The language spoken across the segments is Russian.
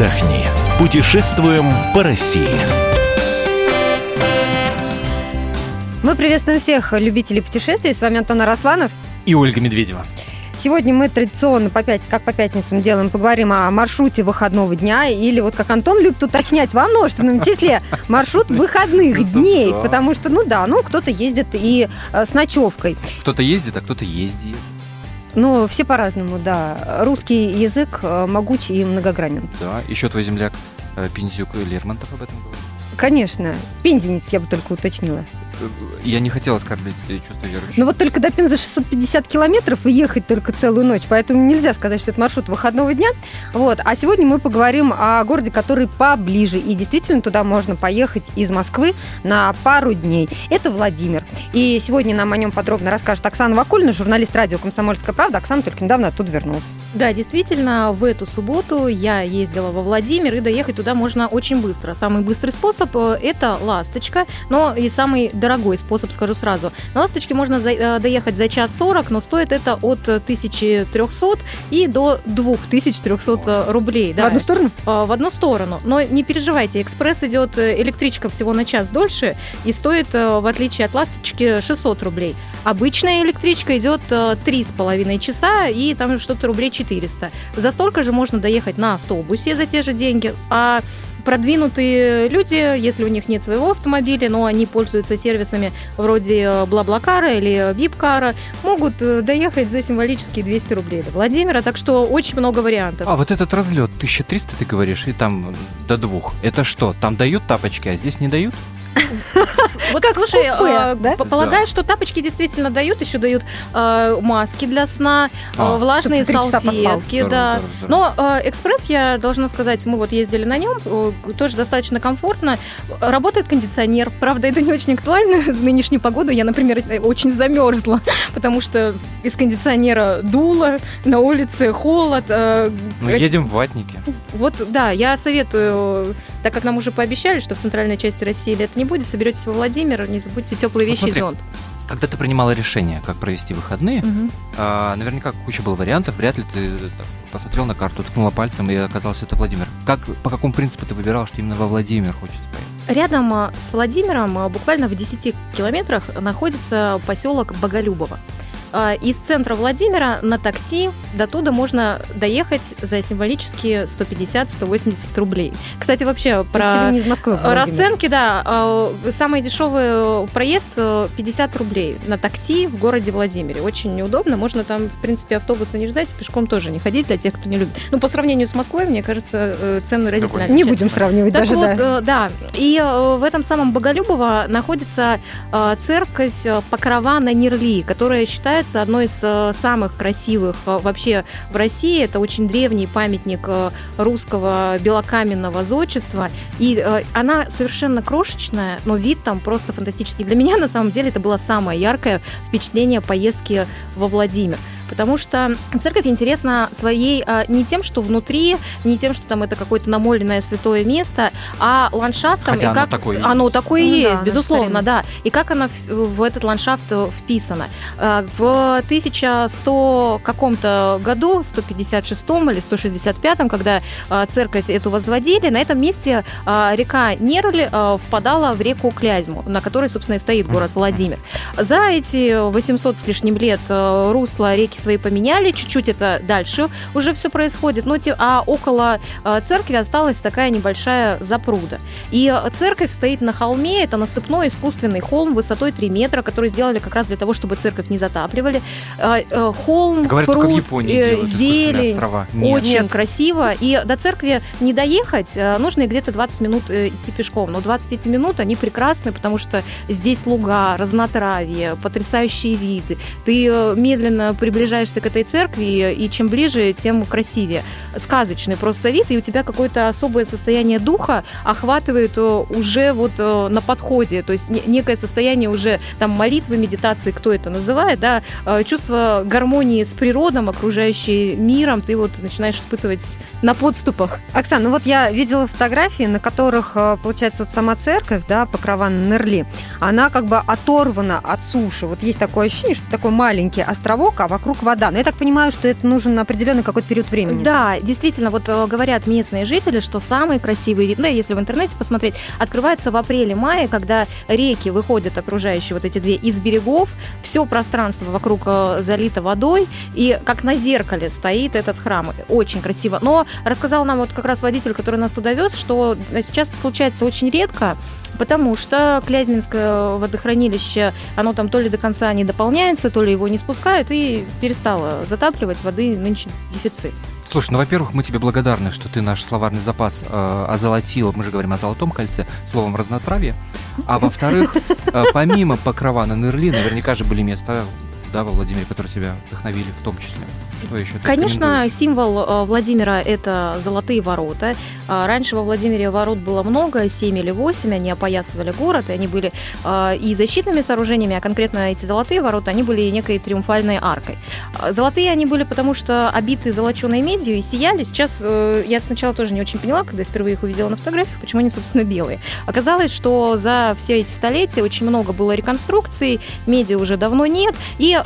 отдохни. Путешествуем по России. Мы приветствуем всех любителей путешествий. С вами Антон Арасланов. И Ольга Медведева. Сегодня мы традиционно, по пять, как по пятницам делаем, поговорим о маршруте выходного дня, или вот как Антон любит уточнять во множественном числе, маршрут выходных дней, потому что, ну да, ну кто-то ездит и э, с ночевкой. Кто-то ездит, а кто-то ездит. Ну, все по-разному, да. Русский язык э, могуч и многогранен. Да, еще твой земляк э, Пинзюк Лермонтов об этом говорит. Конечно. Пензенец, я бы только уточнила. Я не хотел оскорбить чувство верующих. Ну вот только до Пензы 650 километров и ехать только целую ночь, поэтому нельзя сказать, что это маршрут выходного дня. Вот. А сегодня мы поговорим о городе, который поближе, и действительно туда можно поехать из Москвы на пару дней. Это Владимир. И сегодня нам о нем подробно расскажет Оксана Вакулина, журналист радио «Комсомольская правда». Оксана только недавно оттуда вернулась. Да, действительно, в эту субботу я ездила во Владимир, и доехать туда можно очень быстро. Самый быстрый способ э, – это «Ласточка», но и самый дорогой способ, скажу сразу. На «Ласточке» можно за, э, доехать за час 40, но стоит это от 1300 и до 2300 рублей. Да. В одну сторону? Э, в одну сторону. Но не переживайте, экспресс идет э, электричка всего на час дольше и стоит, в отличие от «Ласточки», 600 рублей. Обычная электричка идет 3,5 часа и там что-то рублей 400. За столько же можно доехать на автобусе за те же деньги, а продвинутые люди, если у них нет своего автомобиля, но они пользуются сервисами вроде э, Блаблакара или Випкара, могут э, доехать за символические 200 рублей до Владимира, так что очень много вариантов. А вот этот разлет 1300, ты говоришь, и там до двух. Это что, там дают тапочки, а здесь не дают? Вот как слушай, купе, э, полагаю, что тапочки действительно дают, еще дают э, маски для сна, а, влажные салфетки, да. Но экспресс, я должна сказать, мы вот ездили на нем, тоже достаточно комфортно. Работает кондиционер, правда, это не очень актуально в нынешнюю погоду. Я, например, очень замерзла, потому что из кондиционера дуло, на улице холод. Ну, едем в ватнике. Вот, да, я советую так как нам уже пообещали, что в центральной части России лето не будет, соберетесь во Владимир, не забудьте теплые вещи вот и зонт. Когда ты принимала решение, как провести выходные, угу. а, наверняка куча было вариантов, вряд ли ты так, посмотрел на карту, ткнула пальцем и оказался это Владимир. Как, по какому принципу ты выбирал, что именно во Владимир хочется поехать? Рядом а, с Владимиром, а, буквально в 10 километрах, находится поселок Боголюбово. А, из центра Владимира на такси до туда можно доехать за символические 150-180 рублей. Кстати, вообще про Москвы, расценки, да, а, самый дешевый проезд 50 рублей на такси в городе Владимире. Очень неудобно, можно там, в принципе, автобуса не ждать, пешком тоже не ходить для тех, кто не любит. Ну, по сравнению с Москвой, мне кажется, э, цены разительно Не будем сравнивать так даже, вот, да. Э, да. И э, в этом самом Боголюбово находится церковь Покрова на Нерли, которая считается считается одной из э, самых красивых э, вообще в России. Это очень древний памятник э, русского белокаменного зодчества. И она совершенно крошечная, но вид там просто фантастический. Для меня, на самом деле, это было самое яркое впечатление поездки во Владимир потому что церковь интересна своей а, не тем, что внутри, не тем, что там это какое-то намоленное святое место, а ландшафтом. Хотя и как оно такое, оно такое ну, есть, да, безусловно, да. И как оно в, в этот ландшафт вписано. А, в 1100 каком-то году, 156 или 165, когда а, церковь эту возводили, на этом месте река Нерль впадала в реку Клязьму, на которой, собственно, и стоит город Владимир. За эти 800 с лишним лет русло реки свои поменяли, чуть-чуть это дальше уже все происходит, но те, а около э, церкви осталась такая небольшая запруда. И церковь стоит на холме, это насыпной искусственный холм высотой 3 метра, который сделали как раз для того, чтобы церковь не затапливали. Э, э, холм, Говорят, пруд, в Японии зелень, Нет. очень Нет. красиво. И до церкви не доехать, нужно где-то 20 минут идти пешком. Но 20 эти минут, они прекрасны, потому что здесь луга, разнотравье, потрясающие виды. Ты медленно приближаешься приближаешься к этой церкви, и чем ближе, тем красивее. Сказочный просто вид, и у тебя какое-то особое состояние духа охватывает э, уже вот э, на подходе, то есть некое состояние уже там молитвы, медитации, кто это называет, да, э, чувство гармонии с природом, окружающей миром, ты вот начинаешь испытывать на подступах. Оксана, ну вот я видела фотографии, на которых, получается, вот сама церковь, да, Покрова Нерли, она как бы оторвана от суши. Вот есть такое ощущение, что такой маленький островок, а вокруг только вода. Но я так понимаю, что это нужен определенный какой-то период времени. Да, действительно, вот э, говорят местные жители, что самый красивый вид, ну, если в интернете посмотреть, открывается в апреле-мае, когда реки выходят окружающие вот эти две из берегов, все пространство вокруг э, залито водой, и как на зеркале стоит этот храм. Очень красиво. Но рассказал нам вот как раз водитель, который нас туда вез, что сейчас это случается очень редко, потому что Клязьминское водохранилище, оно там то ли до конца не дополняется, то ли его не спускают, и перестало затапливать, воды нынче дефицит. Слушай, ну, во-первых, мы тебе благодарны, что ты наш словарный запас э, озолотил, мы же говорим о золотом кольце, словом разнотравье. А во-вторых, э, помимо Покрова на Нырли, наверняка же были места, да, во Владимире, которые тебя вдохновили в том числе. Что еще? Конечно, символ э, Владимира – это золотые ворота. А, раньше во Владимире ворот было много, 7 или 8, они опоясывали город, и они были а, и защитными сооружениями, а конкретно эти золотые ворота, они были некой триумфальной аркой. А, золотые они были, потому что обиты золоченой медью и сияли. Сейчас э, я сначала тоже не очень поняла, когда впервые их увидела на фотографиях, почему они, собственно, белые. Оказалось, что за все эти столетия очень много было реконструкций, меди уже давно нет, и,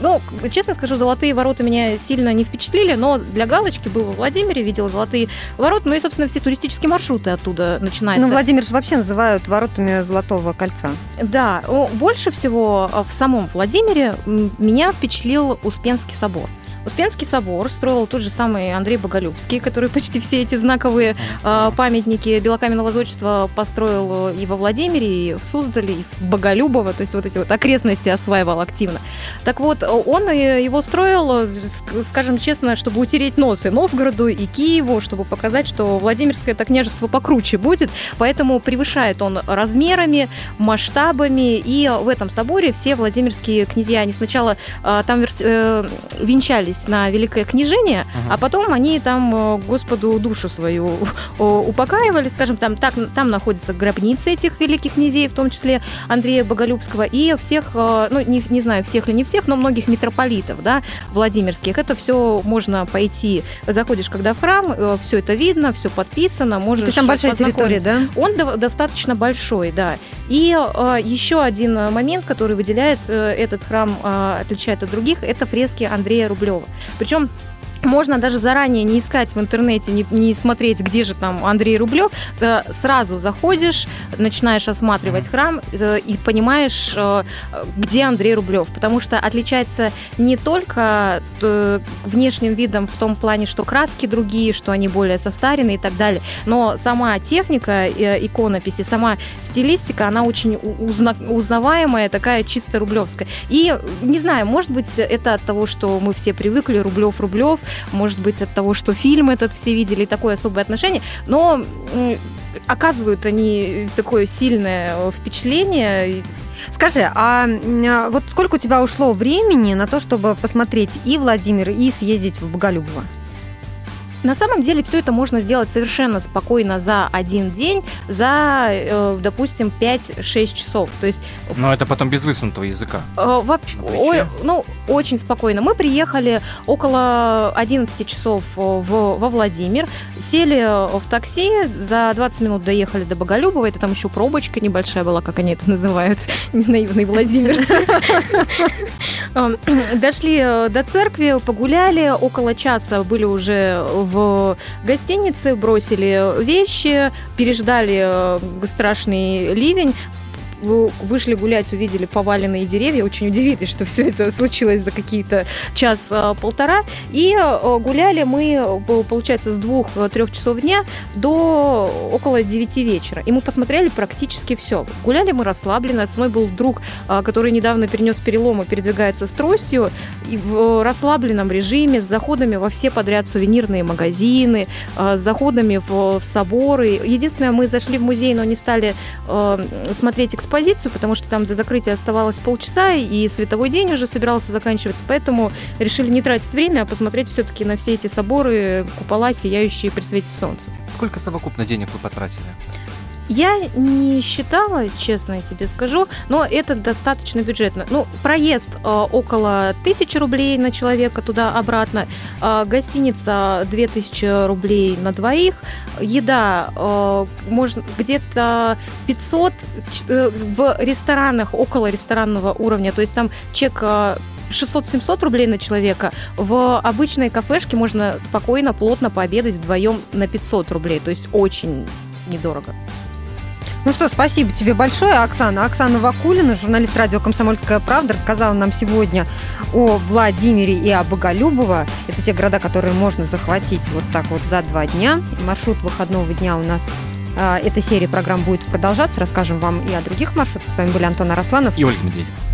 ну, честно скажу, золотые ворота меня сильно не впечатлили, но для галочки был во Владимире, видела золотые ворота, ну и, собственно, все туристические маршруты оттуда начинаются. Ну, Владимир же вообще называют воротами Золотого кольца. Да, больше всего в самом Владимире меня впечатлил Успенский собор. Успенский собор строил тот же самый Андрей Боголюбский, который почти все эти знаковые э, памятники белокаменного зодчества построил и во Владимире, и в Суздале, и в Боголюбово, то есть вот эти вот окрестности осваивал активно. Так вот, он его строил, скажем честно, чтобы утереть нос и Новгороду, и Киеву, чтобы показать, что Владимирское это княжество покруче будет, поэтому превышает он размерами, масштабами, и в этом соборе все владимирские князья, они сначала э, там э, венчались отправились на Великое княжение, uh-huh. а потом они там э, Господу душу свою упокаивали, скажем, там, так, там находятся гробницы этих великих князей, в том числе Андрея Боголюбского, и всех, э, ну, не, не знаю, всех ли не всех, но многих митрополитов, да, Владимирских. Это все можно пойти, заходишь когда в храм, э, все это видно, все подписано, можешь... Это там большая территория, да? Он достаточно большой, да. И э, еще один момент, который выделяет э, этот храм, э, отличает от других, это фрески Андрея Рублева. Причем можно даже заранее не искать в интернете, не, не смотреть, где же там Андрей Рублев. Сразу заходишь, начинаешь осматривать храм э, и понимаешь, э, где Андрей Рублев. Потому что отличается не только э, внешним видом в том плане, что краски другие, что они более состарены и так далее, но сама техника иконописи, сама стилистика, она очень узна узнаваемая, такая чисто рублевская. И не знаю, может быть, это от того, что мы все привыкли, Рублев, Рублев, может быть, от того, что фильм этот все видели, такое особое отношение, но оказывают они такое сильное впечатление. Скажи, а вот сколько у тебя ушло времени на то, чтобы посмотреть и Владимир, и съездить в Боголюбово? На самом деле все это можно сделать совершенно спокойно за один день, за, э, допустим, 5-6 часов. То есть, Но это потом без высунутого языка. Э, вообще, ой, ну, очень спокойно. Мы приехали около 11 часов э, в, во Владимир, сели в такси, за 20 минут доехали до Боголюбова, это там еще пробочка небольшая была, как они это называют, наивные владимирцы. Эм, дошли до церкви, погуляли, около часа были уже в в гостинице, бросили вещи, переждали э, страшный ливень, вышли гулять, увидели поваленные деревья, очень удивились, что все это случилось за какие-то час-полтора. И э, гуляли мы, получается, с двух-трех часов дня до около девяти вечера. И мы посмотрели практически все. Гуляли мы расслабленно. С мной был друг, э, который недавно перенес перелом и передвигается с тростью. И в расслабленном режиме, с заходами во все подряд сувенирные магазины, э, с заходами в соборы. Единственное, мы зашли в музей, но не стали смотреть экспозицию экспозицию, потому что там до закрытия оставалось полчаса, и световой день уже собирался заканчиваться, поэтому решили не тратить время, а посмотреть все-таки на все эти соборы, купола, сияющие при свете солнца. Сколько совокупно денег вы потратили? Я не считала, честно я тебе скажу, но это достаточно бюджетно. Ну, проезд э, около 1000 рублей на человека туда-обратно, э, гостиница 2000 рублей на двоих, еда э, можно где-то 500 э, в ресторанах, около ресторанного уровня, то есть там чек э, 600-700 рублей на человека. В обычной кафешке можно спокойно, плотно пообедать вдвоем на 500 рублей. То есть очень недорого. Ну что, спасибо тебе большое, Оксана. Оксана Вакулина, журналист радио «Комсомольская правда», рассказала нам сегодня о Владимире и о Боголюбово. Это те города, которые можно захватить вот так вот за два дня. Маршрут выходного дня у нас а, эта серия программ будет продолжаться. Расскажем вам и о других маршрутах. С вами были Антон Арасланов и Ольга Медведева.